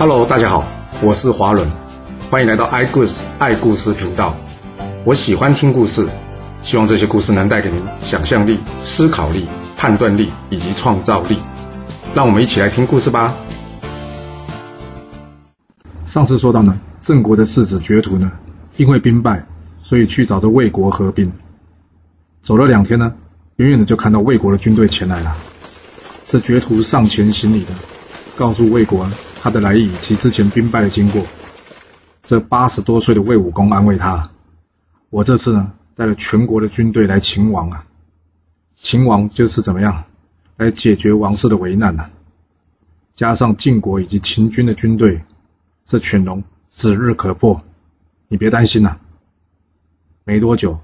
Hello，大家好，我是华伦，欢迎来到爱故事爱故事频道。我喜欢听故事，希望这些故事能带给您想象力、思考力、判断力以及创造力。让我们一起来听故事吧。上次说到呢，郑国的世子绝图呢，因为兵败，所以去找这魏国合兵。走了两天呢，远远的就看到魏国的军队前来了。这绝图上前行礼的，告诉魏国他的来意以及之前兵败的经过。这八十多岁的魏武公安慰他：“我这次呢，带了全国的军队来秦王啊，秦王就是怎么样来解决王室的危难呢？加上晋国以及秦军的军队，这犬戎指日可破，你别担心呐。”没多久。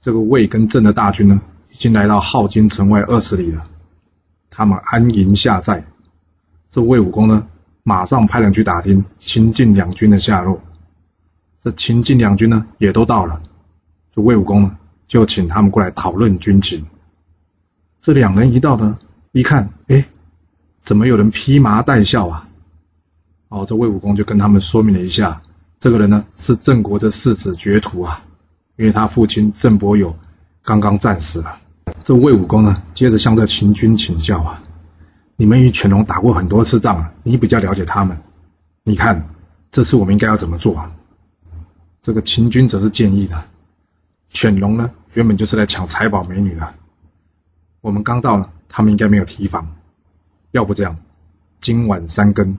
这个魏跟郑的大军呢，已经来到镐京城外二十里了。他们安营下寨。这魏武公呢，马上派人去打听秦晋两军的下落。这秦晋两军呢，也都到了。这魏武公呢，就请他们过来讨论军情。这两人一到呢，一看，哎，怎么有人披麻戴孝啊？哦，这魏武公就跟他们说明了一下，这个人呢，是郑国的世子绝图啊。因为他父亲郑伯友刚刚战死了，这魏武公呢，接着向这秦军请教啊，你们与犬戎打过很多次仗啊，你比较了解他们，你看这次我们应该要怎么做啊？这个秦军则是建议的，犬戎呢原本就是来抢财宝美女的，我们刚到了，他们应该没有提防，要不这样，今晚三更，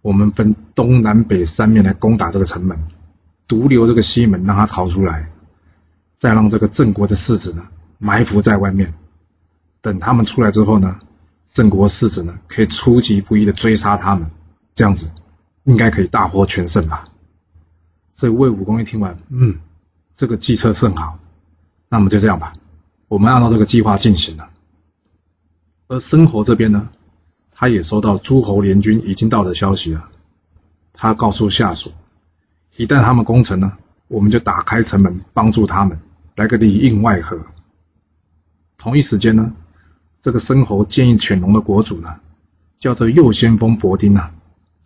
我们分东南北三面来攻打这个城门，独留这个西门让他逃出来。再让这个郑国的世子呢埋伏在外面，等他们出来之后呢，郑国世子呢可以出其不意的追杀他们，这样子应该可以大获全胜吧？这魏武公一听完，嗯，这个计策甚好，那么就这样吧，我们按照这个计划进行了。而申侯这边呢，他也收到诸侯联军已经到的消息了，他告诉下属，一旦他们攻城呢，我们就打开城门帮助他们。来个里应外合。同一时间呢，这个申侯建议犬戎的国主呢，叫做右先锋伯丁啊，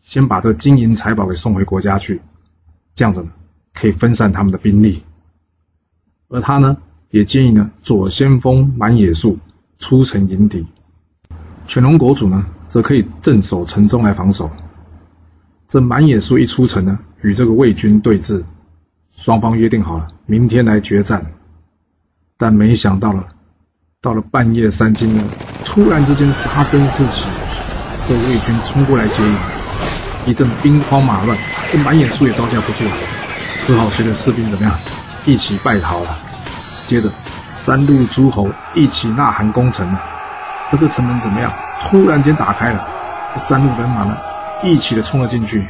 先把这金银财宝给送回国家去，这样子，可以分散他们的兵力。而他呢，也建议呢，左先锋满野树出城迎敌，犬戎国主呢，则可以镇守城中来防守。这满野树一出城呢，与这个魏军对峙。双方约定好了，明天来决战。但没想到了，到了半夜三更呢，突然之间杀声四起，这魏军冲过来接应，一阵兵荒马乱，这满眼树也招架不住了，只好随着士兵怎么样，一起败逃了。接着，三路诸侯一起呐喊攻城了，可这城门怎么样？突然间打开了，三路人马呢，一起的冲了进去。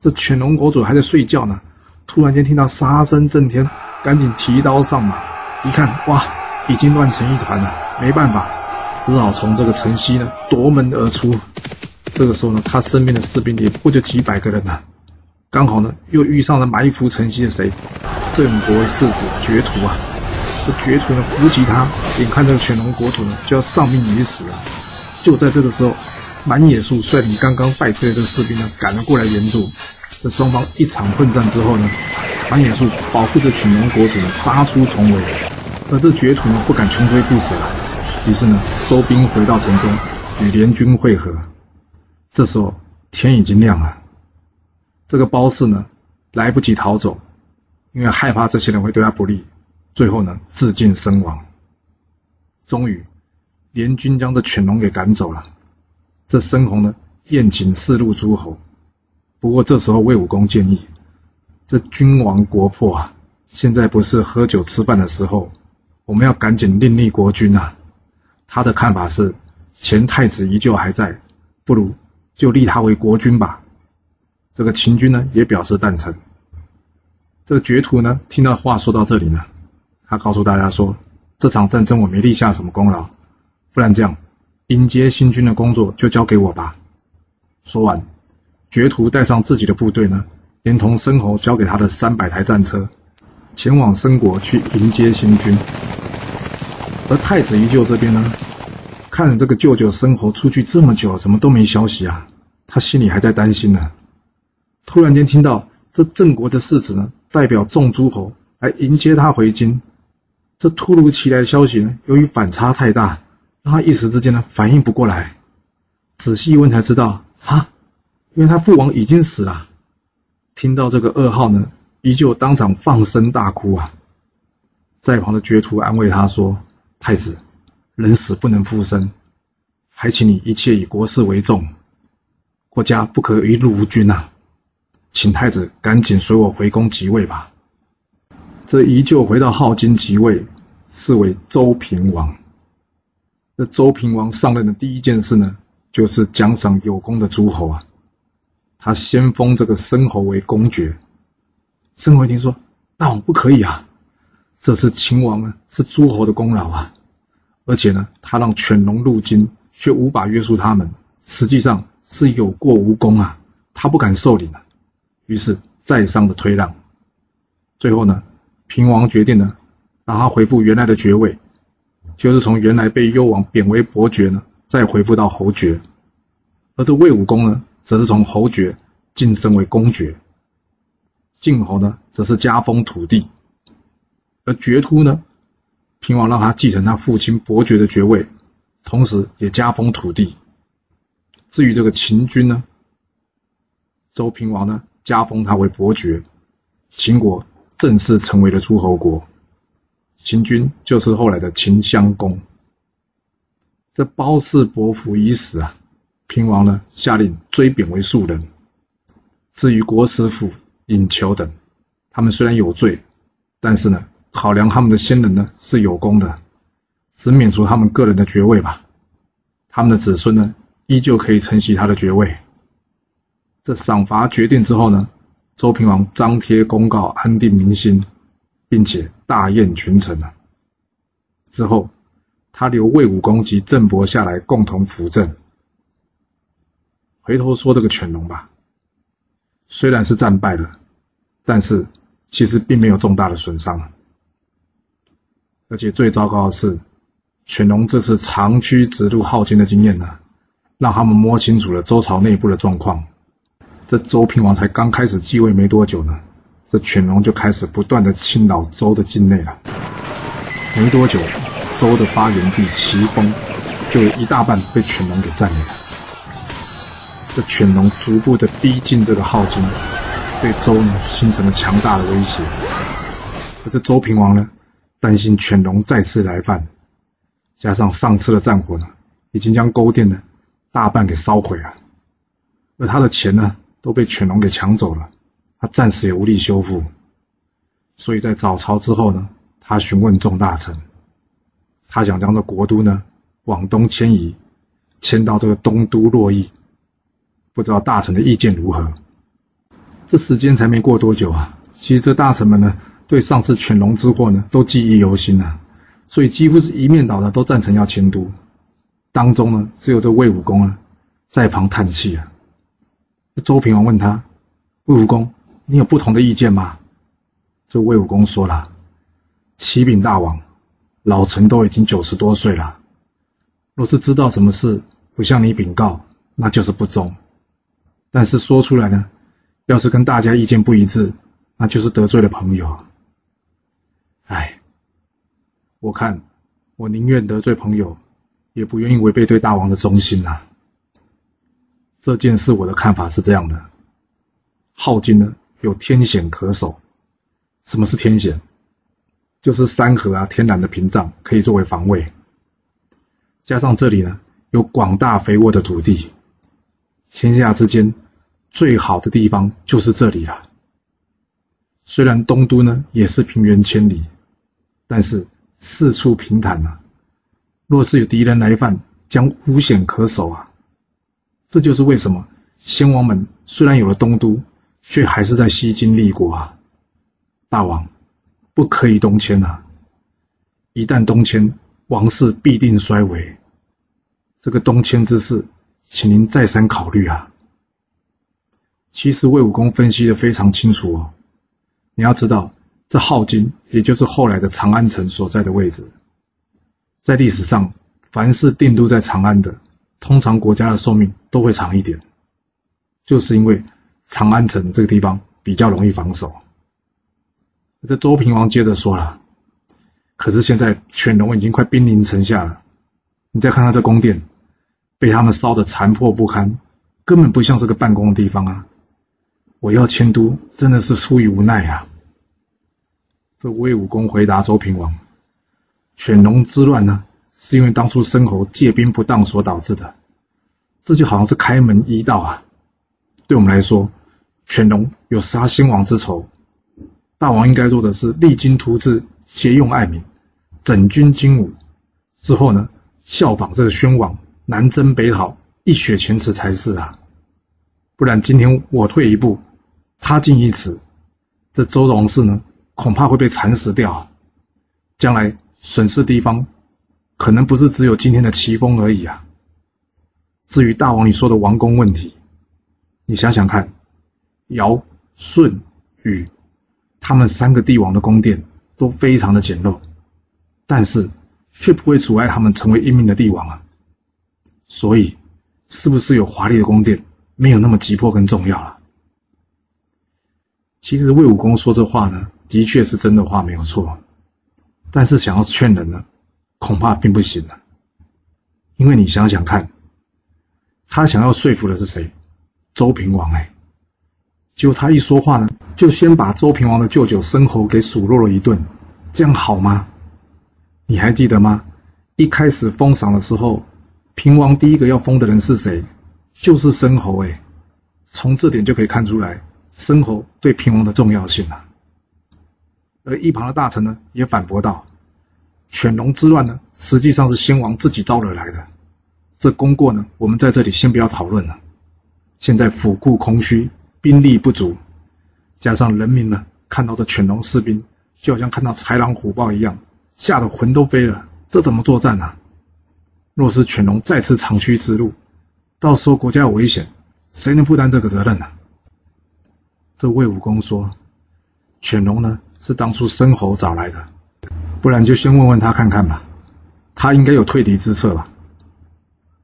这犬戎国主还在睡觉呢。突然间听到杀声震天，赶紧提刀上马。一看，哇，已经乱成一团了。没办法，只好从这个城西呢夺门而出。这个时候呢，他身边的士兵也不就几百个人呢。刚好呢，又遇上了埋伏城西的谁？郑国世子绝徒啊！这绝徒呢扶起他，眼看这个犬戎国主呢就要丧命于死了。就在这个时候，满野树率领刚刚败退的这个士兵呢赶了过来援助。这双方一场混战之后呢，满野树保护着犬戎国主呢杀出重围，而这绝土呢不敢穷追不舍了，于是呢收兵回到城中与联军会合。这时候天已经亮了，这个包氏呢来不及逃走，因为害怕这些人会对他不利，最后呢自尽身亡。终于联军将这犬戎给赶走了，这申侯呢宴请四路诸侯。不过这时候，魏武公建议：“这君王国破啊，现在不是喝酒吃饭的时候，我们要赶紧另立国君啊。”他的看法是：前太子依旧还在，不如就立他为国君吧。这个秦军呢，也表示赞成。这个爵徒呢，听到话说到这里呢，他告诉大家说：“这场战争我没立下什么功劳，不然这样，迎接新军的工作就交给我吧。”说完。绝图带上自己的部队呢，连同申侯交给他的三百台战车，前往申国去迎接新君。而太子依旧这边呢，看着这个舅舅申侯出去这么久，怎么都没消息啊？他心里还在担心呢。突然间听到这郑国的世子呢，代表众诸侯来迎接他回京。这突如其来的消息呢，由于反差太大，让他一时之间呢反应不过来。仔细一问才知道，哈，因为他父王已经死了。听到这个噩耗呢，依旧当场放声大哭啊。在旁的绝徒安慰他说：“太子，人死不能复生，还请你一切以国事为重，国家不可一路无君呐。请太子赶紧随我回宫即位吧。”这依旧回到镐京即位，是为周平王。这周平王上任的第一件事呢，就是奖赏有功的诸侯啊。他先封这个申侯为公爵。申侯一听说，大王不可以啊！这次秦王呢是诸侯的功劳啊，而且呢，他让犬戎入京却无法约束他们，实际上是有过无功啊，他不敢受领啊。于是再三的推让，最后呢。平王决定呢，让他恢复原来的爵位，就是从原来被幽王贬为伯爵呢，再恢复到侯爵。而这魏武公呢，则是从侯爵晋升为公爵。晋侯呢，则是加封土地。而爵突呢，平王让他继承他父亲伯爵的爵位，同时也加封土地。至于这个秦军呢，周平王呢，加封他为伯爵。秦国。正式成为了诸侯国，秦军就是后来的秦襄公。这包氏伯服已死啊，平王呢下令追贬为庶人。至于国师傅、尹求等，他们虽然有罪，但是呢，考量他们的先人呢是有功的，只免除他们个人的爵位吧。他们的子孙呢，依旧可以承袭他的爵位。这赏罚决定之后呢？周平王张贴公告，安定民心，并且大宴群臣啊。之后，他留魏武公及郑伯下来共同辅政。回头说这个犬戎吧，虽然是战败了，但是其实并没有重大的损伤。而且最糟糕的是，犬戎这次长驱直入镐京的经验呢，让他们摸清楚了周朝内部的状况。这周平王才刚开始继位没多久呢，这犬戎就开始不断的侵扰周的境内了。没多久，周的发源地齐封就有一大半被犬戎给占领了。这犬戎逐步的逼近这个镐京，对周呢形成了强大的威胁。可这周平王呢，担心犬戎再次来犯，加上上次的战火呢，已经将沟店呢大半给烧毁了，而他的钱呢。都被犬戎给抢走了，他暂时也无力修复，所以在早朝之后呢，他询问众大臣，他想将这国都呢往东迁移，迁到这个东都洛邑，不知道大臣的意见如何？这时间才没过多久啊，其实这大臣们呢，对上次犬戎之祸呢，都记忆犹新啊，所以几乎是一面倒的都赞成要迁都，当中呢，只有这魏武公啊，在旁叹气啊。周平王问他：“魏武公，你有不同的意见吗？”这魏武公说了：“启禀大王，老臣都已经九十多岁了，若是知道什么事不向你禀告，那就是不忠；但是说出来呢，要是跟大家意见不一致，那就是得罪了朋友。哎，我看我宁愿得罪朋友，也不愿意违背对大王的忠心呐。”这件事，我的看法是这样的：镐京呢有天险可守。什么是天险？就是山河啊，天然的屏障可以作为防卫。加上这里呢有广大肥沃的土地，天下之间最好的地方就是这里了。虽然东都呢也是平原千里，但是四处平坦啊，若是有敌人来犯，将无险可守啊。这就是为什么先王们虽然有了东都，却还是在西京立国啊！大王，不可以东迁啊！一旦东迁，王室必定衰微。这个东迁之事，请您再三考虑啊！其实魏武公分析的非常清楚哦。你要知道，这镐京也就是后来的长安城所在的位置，在历史上，凡是定都在长安的。通常国家的寿命都会长一点，就是因为长安城这个地方比较容易防守。这周平王接着说了：“可是现在犬戎已经快兵临城下了，你再看看这宫殿，被他们烧得残破不堪，根本不像是个办公的地方啊！我要迁都，真的是出于无奈啊。”这魏武公回答周平王：“犬戎之乱呢，是因为当初申侯借兵不当所导致的，这就好像是开门一道啊！对我们来说，犬戎有杀先王之仇。”大王应该做的是励精图治，节用爱民，整军精武，之后呢，效仿这个宣王南征北讨，一雪前耻才是啊！不然今天我退一步，他进一尺，这周王室呢，恐怕会被蚕食掉，将来损失地方，可能不是只有今天的齐风而已啊！至于大王你说的王宫问题，你想想看，尧、舜、禹。他们三个帝王的宫殿都非常的简陋，但是却不会阻碍他们成为英明的帝王啊。所以，是不是有华丽的宫殿没有那么急迫跟重要了？其实魏武公说这话呢，的确是真的话，没有错。但是想要劝人呢，恐怕并不行了。因为你想想看，他想要说服的是谁？周平王哎。就他一说话呢，就先把周平王的舅舅申侯给数落了一顿，这样好吗？你还记得吗？一开始封赏的时候，平王第一个要封的人是谁？就是申侯哎。从这点就可以看出来，申侯对平王的重要性啊。而一旁的大臣呢，也反驳道：“犬戎之乱呢，实际上是先王自己招惹来的。这功过呢，我们在这里先不要讨论了。现在府库空虚。”兵力不足，加上人民呢看到这犬戎士兵，就好像看到豺狼虎豹一样，吓得魂都飞了。这怎么作战呢？若是犬戎再次长驱直入，到时候国家有危险，谁能负担这个责任呢？这魏武公说：“犬戎呢是当初申侯找来的，不然就先问问他看看吧，他应该有退敌之策吧。”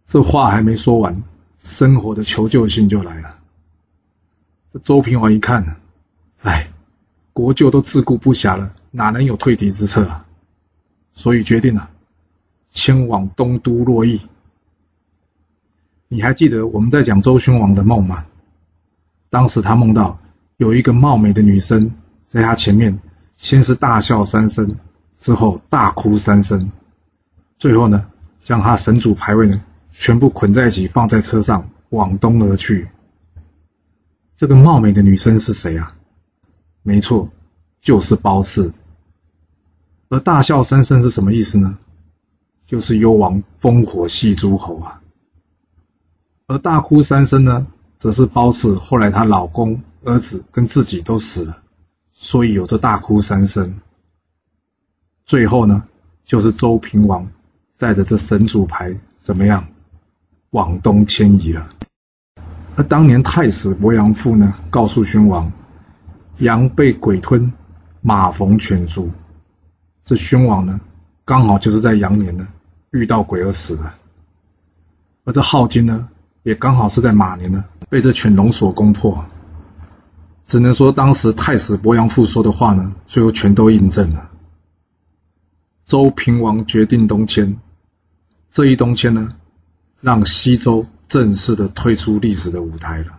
这话还没说完，申侯的求救信就来了。这周平王一看，哎，国舅都自顾不暇了，哪能有退敌之策啊？所以决定了迁往东都洛邑。你还记得我们在讲周宣王的梦吗？当时他梦到有一个貌美的女生在他前面，先是大笑三声，之后大哭三声，最后呢，将他神主牌位呢全部捆在一起，放在车上往东而去。这个貌美的女生是谁啊？没错，就是褒姒。而大笑三声是什么意思呢？就是幽王烽火戏诸侯啊。而大哭三声呢，则是褒姒后来她老公、儿子跟自己都死了，所以有着大哭三声。最后呢，就是周平王带着这神主牌怎么样，往东迁移了。而当年太史伯阳父呢，告诉宣王，羊被鬼吞，马逢犬诛。这宣王呢，刚好就是在羊年呢遇到鬼而死的。而这镐京呢，也刚好是在马年呢被这犬戎所攻破。只能说当时太史伯阳父说的话呢，最后全都印证了。周平王决定东迁，这一东迁呢，让西周。正式的退出历史的舞台了，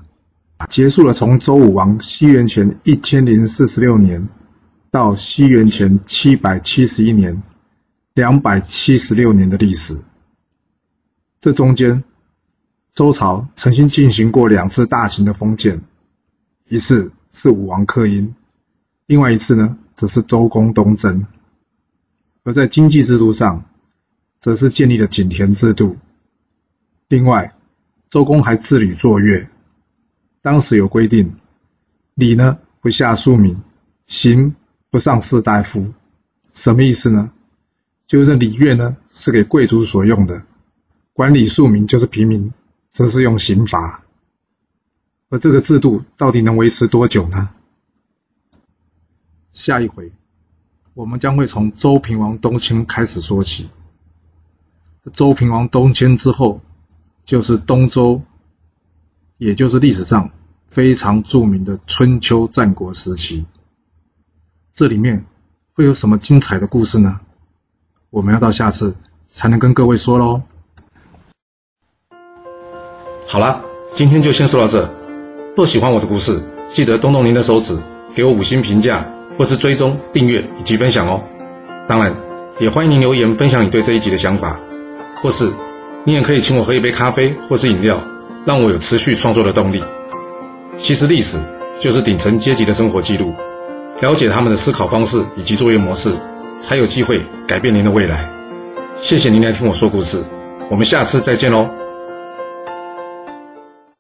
结束了从周武王西元前一千零四十六年到西元前七百七十一年两百七十六年的历史。这中间，周朝曾经进行过两次大型的封建，一次是武王克殷，另外一次呢，则是周公东征。而在经济制度上，则是建立了井田制度。另外，周公还治理作乐，当时有规定，礼呢不下庶民，刑不上士大夫。什么意思呢？就是礼乐呢是给贵族所用的，管理庶民就是平民，则是用刑罚。而这个制度到底能维持多久呢？下一回，我们将会从周平王东迁开始说起。周平王东迁之后。就是东周，也就是历史上非常著名的春秋战国时期。这里面会有什么精彩的故事呢？我们要到下次才能跟各位说喽。好啦，今天就先说到这。若喜欢我的故事，记得动动您的手指，给我五星评价，或是追踪、订阅以及分享哦。当然，也欢迎您留言分享你对这一集的想法，或是你也可以请我喝一杯咖啡或是饮料，让我有持续创作的动力。其实历史就是顶层阶级的生活记录，了解他们的思考方式以及作业模式，才有机会改变您的未来。谢谢您来听我说故事，我们下次再见喽。